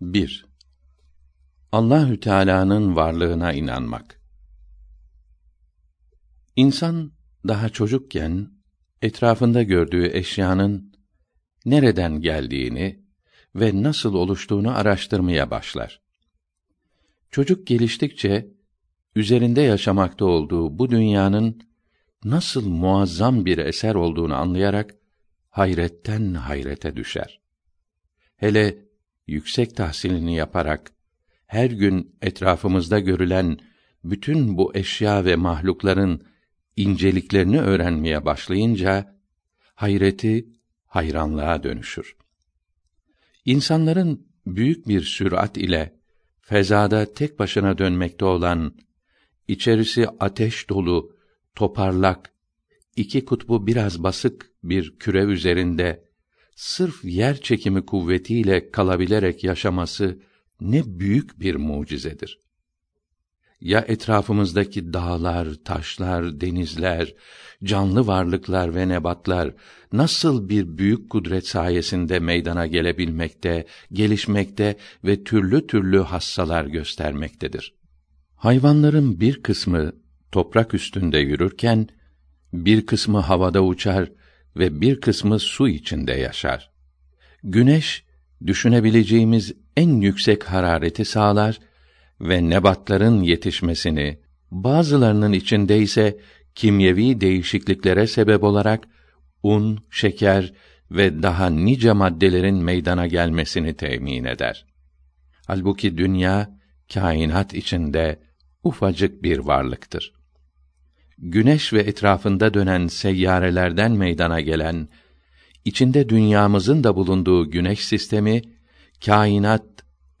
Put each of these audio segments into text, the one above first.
1. Allahü Teala'nın varlığına inanmak. İnsan daha çocukken etrafında gördüğü eşyanın nereden geldiğini ve nasıl oluştuğunu araştırmaya başlar. Çocuk geliştikçe üzerinde yaşamakta olduğu bu dünyanın nasıl muazzam bir eser olduğunu anlayarak hayretten hayrete düşer. Hele yüksek tahsilini yaparak her gün etrafımızda görülen bütün bu eşya ve mahlukların inceliklerini öğrenmeye başlayınca hayreti hayranlığa dönüşür. İnsanların büyük bir sürat ile fezada tek başına dönmekte olan içerisi ateş dolu, toparlak, iki kutbu biraz basık bir küre üzerinde sırf yer çekimi kuvvetiyle kalabilerek yaşaması ne büyük bir mucizedir. Ya etrafımızdaki dağlar, taşlar, denizler, canlı varlıklar ve nebatlar nasıl bir büyük kudret sayesinde meydana gelebilmekte, gelişmekte ve türlü türlü hassalar göstermektedir. Hayvanların bir kısmı toprak üstünde yürürken bir kısmı havada uçar ve bir kısmı su içinde yaşar. Güneş düşünebileceğimiz en yüksek harareti sağlar ve nebatların yetişmesini, bazılarının içinde ise kimyevi değişikliklere sebep olarak un, şeker ve daha nice maddelerin meydana gelmesini temin eder. Halbuki dünya kainat içinde ufacık bir varlıktır. Güneş ve etrafında dönen seyyarelerden meydana gelen içinde dünyamızın da bulunduğu güneş sistemi kainat,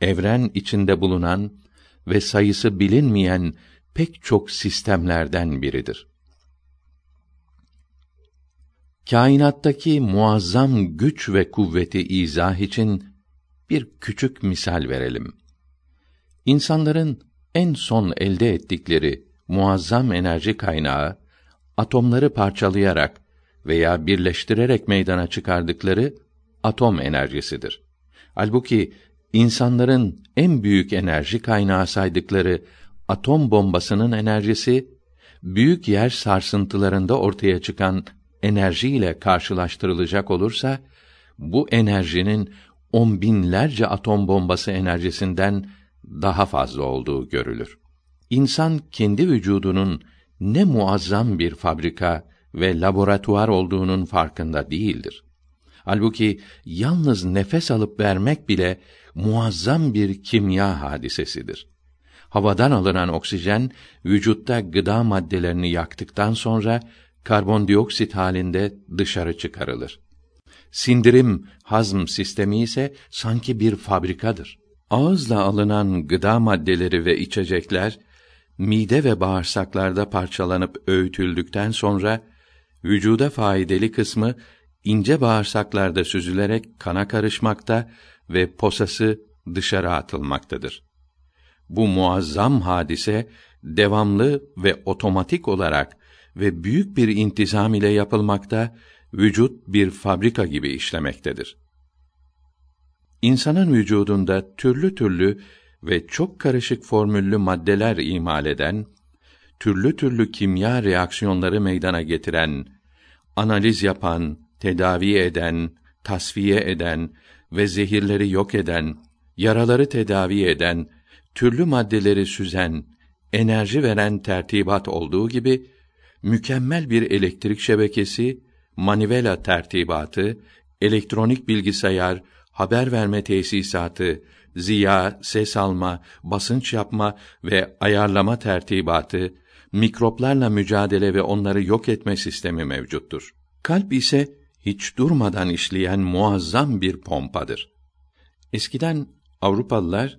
evren içinde bulunan ve sayısı bilinmeyen pek çok sistemlerden biridir. Kainattaki muazzam güç ve kuvveti izah için bir küçük misal verelim. İnsanların en son elde ettikleri muazzam enerji kaynağı atomları parçalayarak veya birleştirerek meydana çıkardıkları atom enerjisidir. Halbuki insanların en büyük enerji kaynağı saydıkları atom bombasının enerjisi büyük yer sarsıntılarında ortaya çıkan enerjiyle karşılaştırılacak olursa bu enerjinin on binlerce atom bombası enerjisinden daha fazla olduğu görülür. İnsan kendi vücudunun ne muazzam bir fabrika ve laboratuvar olduğunun farkında değildir. Halbuki yalnız nefes alıp vermek bile muazzam bir kimya hadisesidir. Havadan alınan oksijen vücutta gıda maddelerini yaktıktan sonra karbondioksit halinde dışarı çıkarılır. Sindirim, hazm sistemi ise sanki bir fabrikadır. Ağızla alınan gıda maddeleri ve içecekler mide ve bağırsaklarda parçalanıp öğütüldükten sonra vücuda faydalı kısmı ince bağırsaklarda süzülerek kana karışmakta ve posası dışarı atılmaktadır. Bu muazzam hadise devamlı ve otomatik olarak ve büyük bir intizam ile yapılmakta, vücut bir fabrika gibi işlemektedir. İnsanın vücudunda türlü türlü ve çok karışık formüllü maddeler imal eden, türlü türlü kimya reaksiyonları meydana getiren, analiz yapan, tedavi eden, tasfiye eden ve zehirleri yok eden, yaraları tedavi eden, türlü maddeleri süzen, enerji veren tertibat olduğu gibi, mükemmel bir elektrik şebekesi, manivela tertibatı, elektronik bilgisayar, haber verme tesisatı, ziya, ses alma, basınç yapma ve ayarlama tertibatı, mikroplarla mücadele ve onları yok etme sistemi mevcuttur. Kalp ise hiç durmadan işleyen muazzam bir pompadır. Eskiden Avrupalılar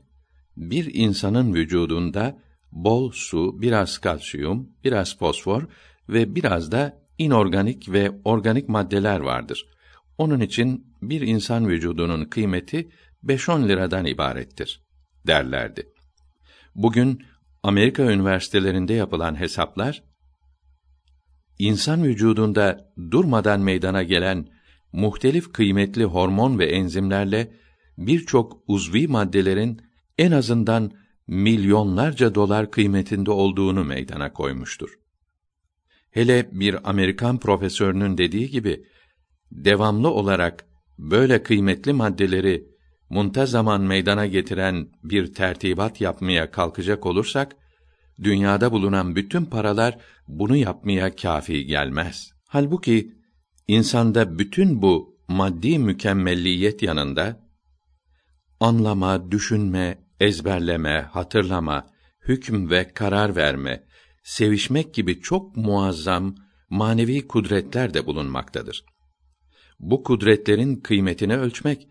bir insanın vücudunda bol su, biraz kalsiyum, biraz fosfor ve biraz da inorganik ve organik maddeler vardır. Onun için bir insan vücudunun kıymeti 5-10 liradan ibarettir derlerdi. Bugün Amerika üniversitelerinde yapılan hesaplar insan vücudunda durmadan meydana gelen muhtelif kıymetli hormon ve enzimlerle birçok uzvi maddelerin en azından milyonlarca dolar kıymetinde olduğunu meydana koymuştur. Hele bir Amerikan profesörünün dediği gibi devamlı olarak böyle kıymetli maddeleri muntazaman meydana getiren bir tertibat yapmaya kalkacak olursak dünyada bulunan bütün paralar bunu yapmaya kafi gelmez. Halbuki insanda bütün bu maddi mükemmelliyet yanında anlama, düşünme, ezberleme, hatırlama, hüküm ve karar verme, sevişmek gibi çok muazzam manevi kudretler de bulunmaktadır. Bu kudretlerin kıymetini ölçmek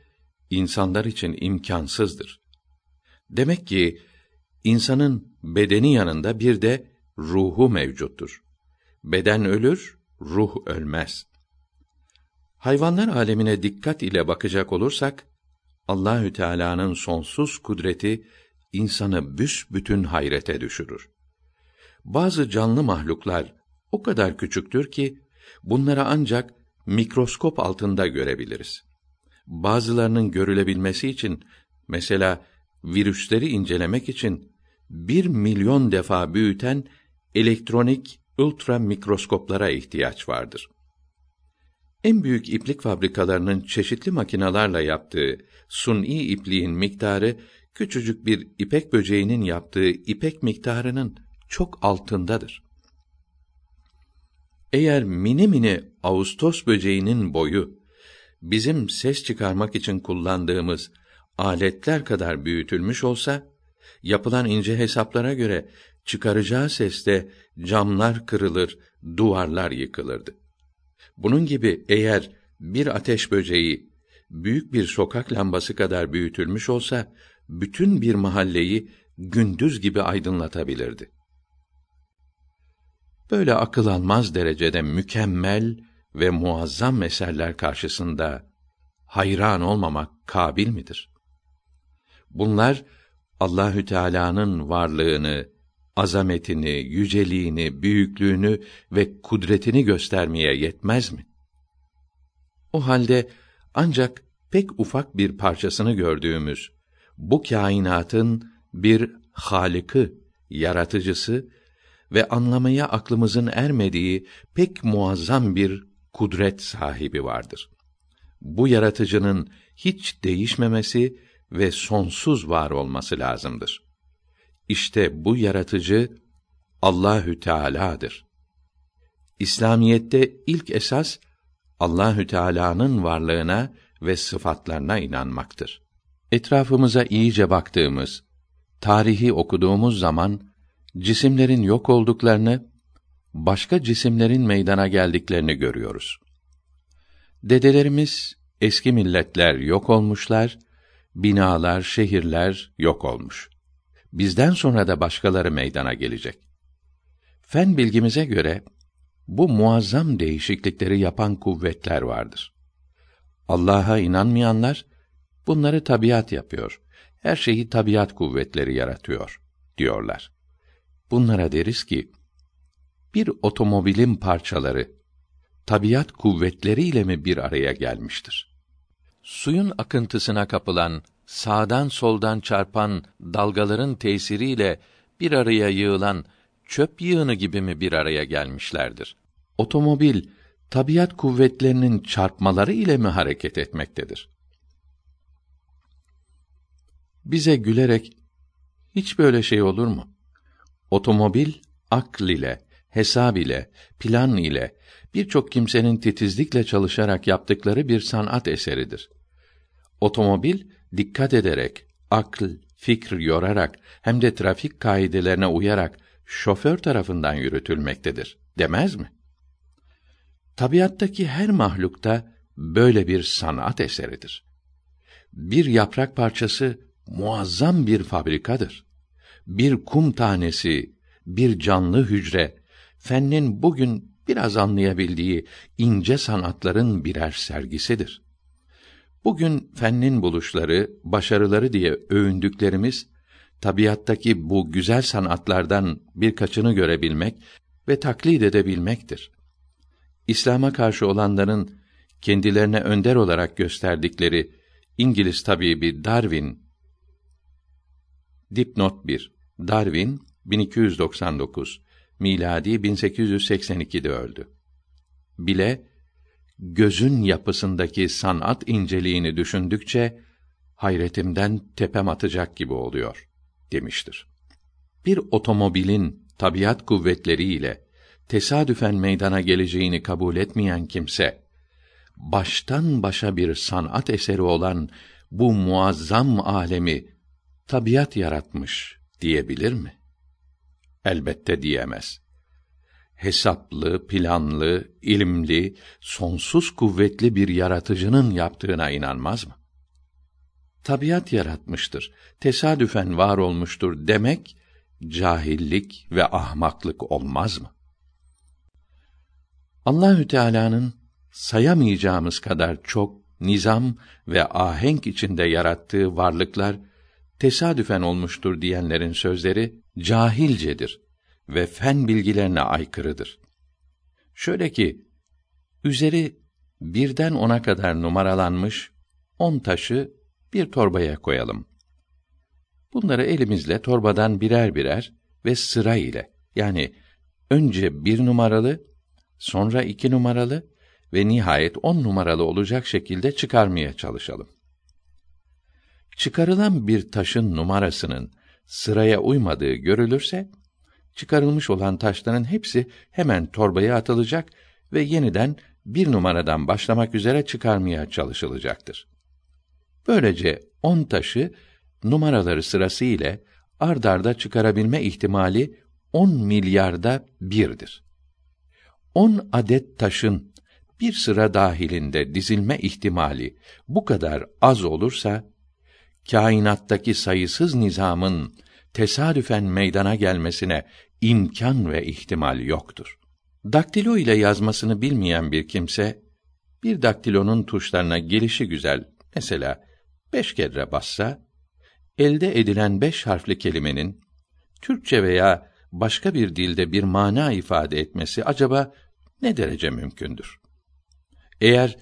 insanlar için imkansızdır. Demek ki insanın bedeni yanında bir de ruhu mevcuttur. Beden ölür, ruh ölmez. Hayvanlar alemine dikkat ile bakacak olursak Allahü Teala'nın sonsuz kudreti insanı büsbütün hayrete düşürür. Bazı canlı mahluklar o kadar küçüktür ki bunları ancak mikroskop altında görebiliriz. Bazılarının görülebilmesi için mesela virüsleri incelemek için bir milyon defa büyüten elektronik ultra mikroskoplara ihtiyaç vardır. En büyük iplik fabrikalarının çeşitli makinalarla yaptığı suni ipliğin miktarı küçücük bir ipek böceğinin yaptığı ipek miktarının çok altındadır. Eğer mini mini Ağustos böceğinin boyu bizim ses çıkarmak için kullandığımız aletler kadar büyütülmüş olsa yapılan ince hesaplara göre çıkaracağı seste camlar kırılır, duvarlar yıkılırdı. Bunun gibi eğer bir ateş böceği büyük bir sokak lambası kadar büyütülmüş olsa bütün bir mahalleyi gündüz gibi aydınlatabilirdi. Böyle akıl almaz derecede mükemmel ve muazzam eserler karşısında hayran olmamak kabil midir? Bunlar Allahü Teala'nın varlığını, azametini, yüceliğini, büyüklüğünü ve kudretini göstermeye yetmez mi? O halde ancak pek ufak bir parçasını gördüğümüz bu kainatın bir halikı, yaratıcısı ve anlamaya aklımızın ermediği pek muazzam bir kudret sahibi vardır. Bu yaratıcının hiç değişmemesi ve sonsuz var olması lazımdır. İşte bu yaratıcı Allahü Teala'dır. İslamiyette ilk esas Allahü Teala'nın varlığına ve sıfatlarına inanmaktır. Etrafımıza iyice baktığımız, tarihi okuduğumuz zaman cisimlerin yok olduklarını, başka cisimlerin meydana geldiklerini görüyoruz. Dedelerimiz eski milletler yok olmuşlar, binalar, şehirler yok olmuş. Bizden sonra da başkaları meydana gelecek. Fen bilgimize göre bu muazzam değişiklikleri yapan kuvvetler vardır. Allah'a inanmayanlar bunları tabiat yapıyor. Her şeyi tabiat kuvvetleri yaratıyor diyorlar. Bunlara deriz ki bir otomobilin parçaları tabiat kuvvetleriyle mi bir araya gelmiştir? Suyun akıntısına kapılan, sağdan soldan çarpan dalgaların tesiriyle bir araya yığılan çöp yığını gibi mi bir araya gelmişlerdir? Otomobil tabiat kuvvetlerinin çarpmaları ile mi hareket etmektedir? Bize gülerek hiç böyle şey olur mu? Otomobil akl ile, hesab ile, plan ile birçok kimsenin titizlikle çalışarak yaptıkları bir sanat eseridir. Otomobil dikkat ederek, akl, fikr yorarak hem de trafik kaidelerine uyarak şoför tarafından yürütülmektedir demez mi? Tabiattaki her mahlukta böyle bir sanat eseridir. Bir yaprak parçası muazzam bir fabrikadır. Bir kum tanesi, bir canlı hücre, fennin bugün biraz anlayabildiği ince sanatların birer sergisidir. Bugün fennin buluşları, başarıları diye övündüklerimiz tabiattaki bu güzel sanatlardan birkaçını görebilmek ve taklit edebilmektir. İslam'a karşı olanların kendilerine önder olarak gösterdikleri İngiliz tabibi Darwin Dipnot 1 Darwin 1299 miladi 1882'de öldü. Bile gözün yapısındaki sanat inceliğini düşündükçe hayretimden tepem atacak gibi oluyor demiştir. Bir otomobilin tabiat kuvvetleriyle tesadüfen meydana geleceğini kabul etmeyen kimse baştan başa bir sanat eseri olan bu muazzam alemi tabiat yaratmış diyebilir mi? Elbette diyemez. Hesaplı, planlı, ilimli, sonsuz kuvvetli bir yaratıcının yaptığına inanmaz mı? Tabiat yaratmıştır, tesadüfen var olmuştur demek cahillik ve ahmaklık olmaz mı? Allahü Teala'nın sayamayacağımız kadar çok nizam ve ahenk içinde yarattığı varlıklar tesadüfen olmuştur diyenlerin sözleri cahilcedir ve fen bilgilerine aykırıdır. Şöyle ki, üzeri birden ona kadar numaralanmış on taşı bir torbaya koyalım. Bunları elimizle torbadan birer birer ve sıra ile yani önce bir numaralı, sonra iki numaralı ve nihayet on numaralı olacak şekilde çıkarmaya çalışalım. Çıkarılan bir taşın numarasının sıraya uymadığı görülürse, çıkarılmış olan taşların hepsi hemen torbaya atılacak ve yeniden bir numaradan başlamak üzere çıkarmaya çalışılacaktır. Böylece on taşı numaraları sırası ile ard arda çıkarabilme ihtimali on milyarda birdir. On adet taşın bir sıra dahilinde dizilme ihtimali bu kadar az olursa, kainattaki sayısız nizamın tesadüfen meydana gelmesine imkan ve ihtimal yoktur. Daktilo ile yazmasını bilmeyen bir kimse, bir daktilonun tuşlarına gelişi güzel, mesela beş kere bassa, elde edilen beş harfli kelimenin, Türkçe veya başka bir dilde bir mana ifade etmesi acaba ne derece mümkündür? Eğer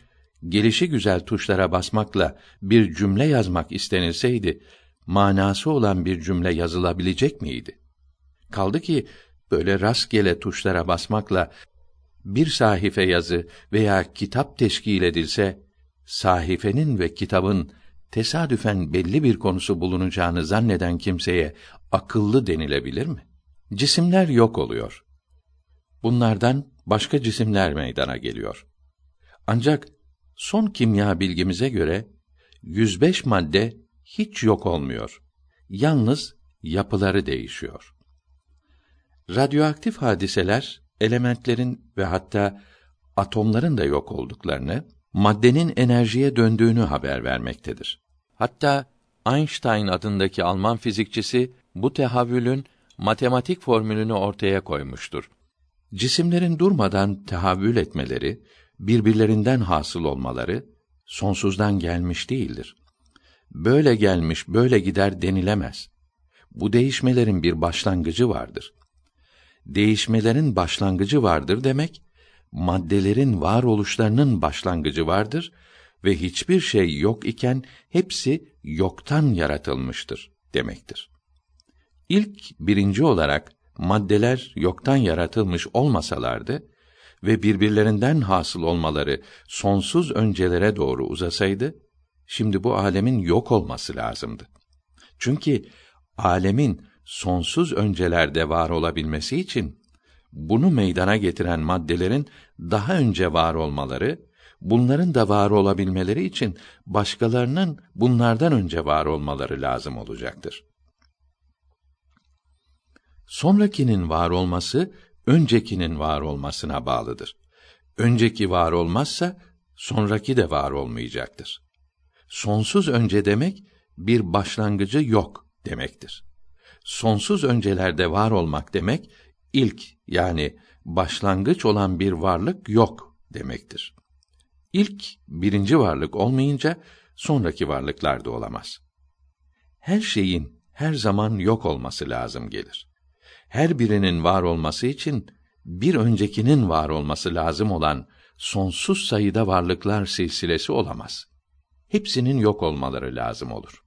gelişi güzel tuşlara basmakla bir cümle yazmak istenilseydi, manası olan bir cümle yazılabilecek miydi? Kaldı ki böyle rastgele tuşlara basmakla bir sahife yazı veya kitap teşkil edilse, sahifenin ve kitabın tesadüfen belli bir konusu bulunacağını zanneden kimseye akıllı denilebilir mi? Cisimler yok oluyor. Bunlardan başka cisimler meydana geliyor. Ancak son kimya bilgimize göre 105 madde hiç yok olmuyor. Yalnız yapıları değişiyor. Radyoaktif hadiseler elementlerin ve hatta atomların da yok olduklarını, maddenin enerjiye döndüğünü haber vermektedir. Hatta Einstein adındaki Alman fizikçisi bu tehavülün matematik formülünü ortaya koymuştur. Cisimlerin durmadan tehavül etmeleri birbirlerinden hasıl olmaları sonsuzdan gelmiş değildir. Böyle gelmiş, böyle gider denilemez. Bu değişmelerin bir başlangıcı vardır. Değişmelerin başlangıcı vardır demek, maddelerin varoluşlarının başlangıcı vardır ve hiçbir şey yok iken hepsi yoktan yaratılmıştır demektir. İlk birinci olarak maddeler yoktan yaratılmış olmasalardı, ve birbirlerinden hasıl olmaları sonsuz öncelere doğru uzasaydı, şimdi bu alemin yok olması lazımdı. Çünkü alemin sonsuz öncelerde var olabilmesi için bunu meydana getiren maddelerin daha önce var olmaları, bunların da var olabilmeleri için başkalarının bunlardan önce var olmaları lazım olacaktır. Sonrakinin var olması öncekinin var olmasına bağlıdır. Önceki var olmazsa sonraki de var olmayacaktır. Sonsuz önce demek bir başlangıcı yok demektir. Sonsuz öncelerde var olmak demek ilk yani başlangıç olan bir varlık yok demektir. İlk birinci varlık olmayınca sonraki varlıklar da olamaz. Her şeyin her zaman yok olması lazım gelir her birinin var olması için bir öncekinin var olması lazım olan sonsuz sayıda varlıklar silsilesi olamaz. hepsinin yok olmaları lazım olur.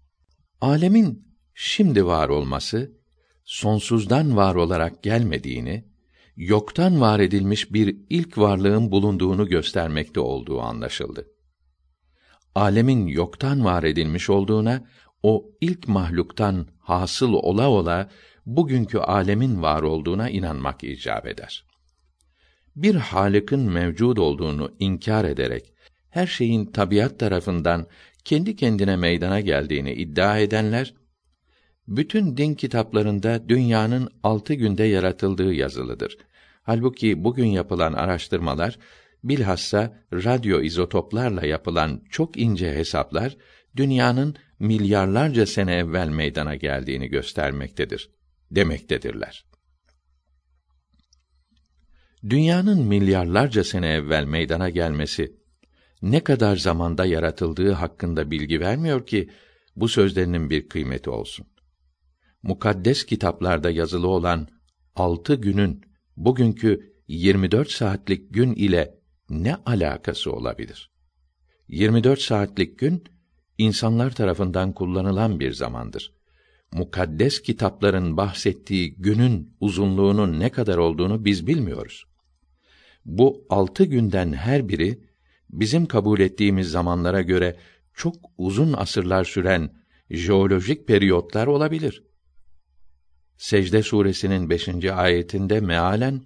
Alemin şimdi var olması sonsuzdan var olarak gelmediğini, yoktan var edilmiş bir ilk varlığın bulunduğunu göstermekte olduğu anlaşıldı. Alemin yoktan var edilmiş olduğuna, o ilk mahluktan hasıl ola ola bugünkü alemin var olduğuna inanmak icap eder. Bir Halık'ın mevcud olduğunu inkar ederek her şeyin tabiat tarafından kendi kendine meydana geldiğini iddia edenler bütün din kitaplarında dünyanın altı günde yaratıldığı yazılıdır. Halbuki bugün yapılan araştırmalar, bilhassa radyo izotoplarla yapılan çok ince hesaplar, dünyanın milyarlarca sene evvel meydana geldiğini göstermektedir, demektedirler. Dünyanın milyarlarca sene evvel meydana gelmesi, ne kadar zamanda yaratıldığı hakkında bilgi vermiyor ki, bu sözlerinin bir kıymeti olsun mukaddes kitaplarda yazılı olan altı günün bugünkü 24 saatlik gün ile ne alakası olabilir? 24 saatlik gün insanlar tarafından kullanılan bir zamandır. Mukaddes kitapların bahsettiği günün uzunluğunun ne kadar olduğunu biz bilmiyoruz. Bu altı günden her biri bizim kabul ettiğimiz zamanlara göre çok uzun asırlar süren jeolojik periyotlar olabilir. Secde suresinin beşinci ayetinde mealen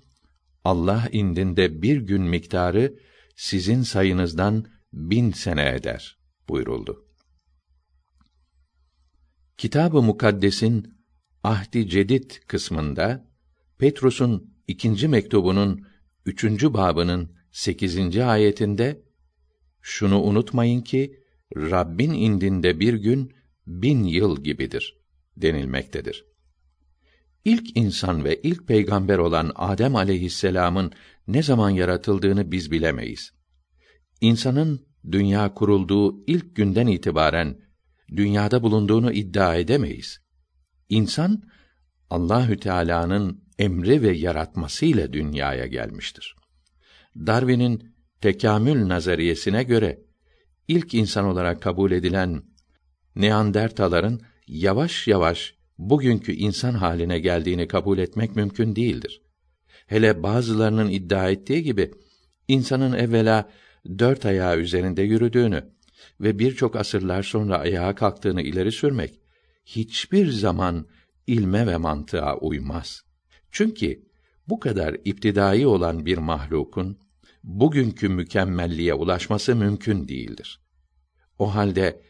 Allah indinde bir gün miktarı sizin sayınızdan bin sene eder buyuruldu. Kitab-ı Mukaddes'in Ahdi Cedid kısmında Petrus'un ikinci mektubunun üçüncü babının sekizinci ayetinde şunu unutmayın ki Rabbin indinde bir gün bin yıl gibidir denilmektedir. İlk insan ve ilk peygamber olan Adem aleyhisselam'ın ne zaman yaratıldığını biz bilemeyiz. İnsanın dünya kurulduğu ilk günden itibaren dünyada bulunduğunu iddia edemeyiz. İnsan Allahü Teala'nın emri ve yaratmasıyla dünyaya gelmiştir. Darwin'in tekamül nazariyesine göre ilk insan olarak kabul edilen Neandertaların yavaş yavaş bugünkü insan haline geldiğini kabul etmek mümkün değildir. Hele bazılarının iddia ettiği gibi insanın evvela dört ayağı üzerinde yürüdüğünü ve birçok asırlar sonra ayağa kalktığını ileri sürmek hiçbir zaman ilme ve mantığa uymaz. Çünkü bu kadar iptidai olan bir mahlukun bugünkü mükemmelliğe ulaşması mümkün değildir. O halde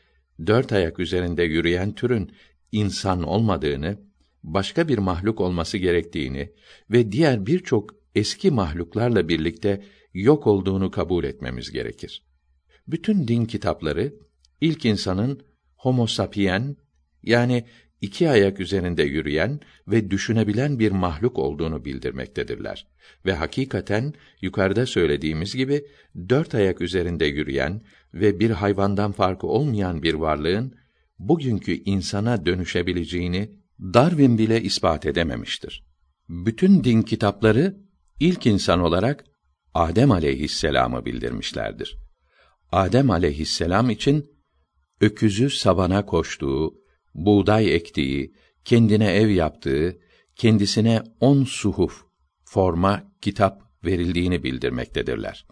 dört ayak üzerinde yürüyen türün insan olmadığını, başka bir mahluk olması gerektiğini ve diğer birçok eski mahluklarla birlikte yok olduğunu kabul etmemiz gerekir. Bütün din kitapları ilk insanın homo sapien yani iki ayak üzerinde yürüyen ve düşünebilen bir mahluk olduğunu bildirmektedirler. Ve hakikaten yukarıda söylediğimiz gibi dört ayak üzerinde yürüyen ve bir hayvandan farkı olmayan bir varlığın bugünkü insana dönüşebileceğini Darwin bile ispat edememiştir. Bütün din kitapları ilk insan olarak Adem aleyhisselamı bildirmişlerdir. Adem aleyhisselam için öküzü sabana koştuğu, buğday ektiği, kendine ev yaptığı, kendisine on suhuf, forma, kitap verildiğini bildirmektedirler.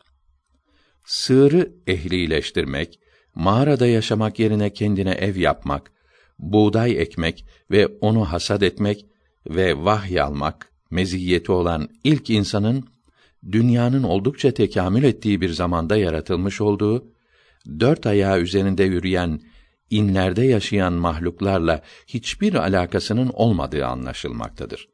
Sığırı ehlileştirmek, mağarada yaşamak yerine kendine ev yapmak, buğday ekmek ve onu hasat etmek ve vahy almak meziyeti olan ilk insanın dünyanın oldukça tekamül ettiği bir zamanda yaratılmış olduğu, dört ayağı üzerinde yürüyen, inlerde yaşayan mahluklarla hiçbir alakasının olmadığı anlaşılmaktadır.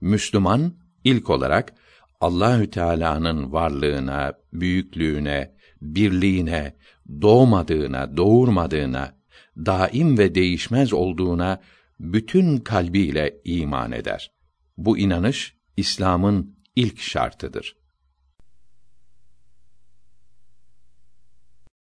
Müslüman ilk olarak Allahü Teala'nın varlığına, büyüklüğüne, birliğine, doğmadığına, doğurmadığına, daim ve değişmez olduğuna bütün kalbiyle iman eder. Bu inanış İslam'ın ilk şartıdır.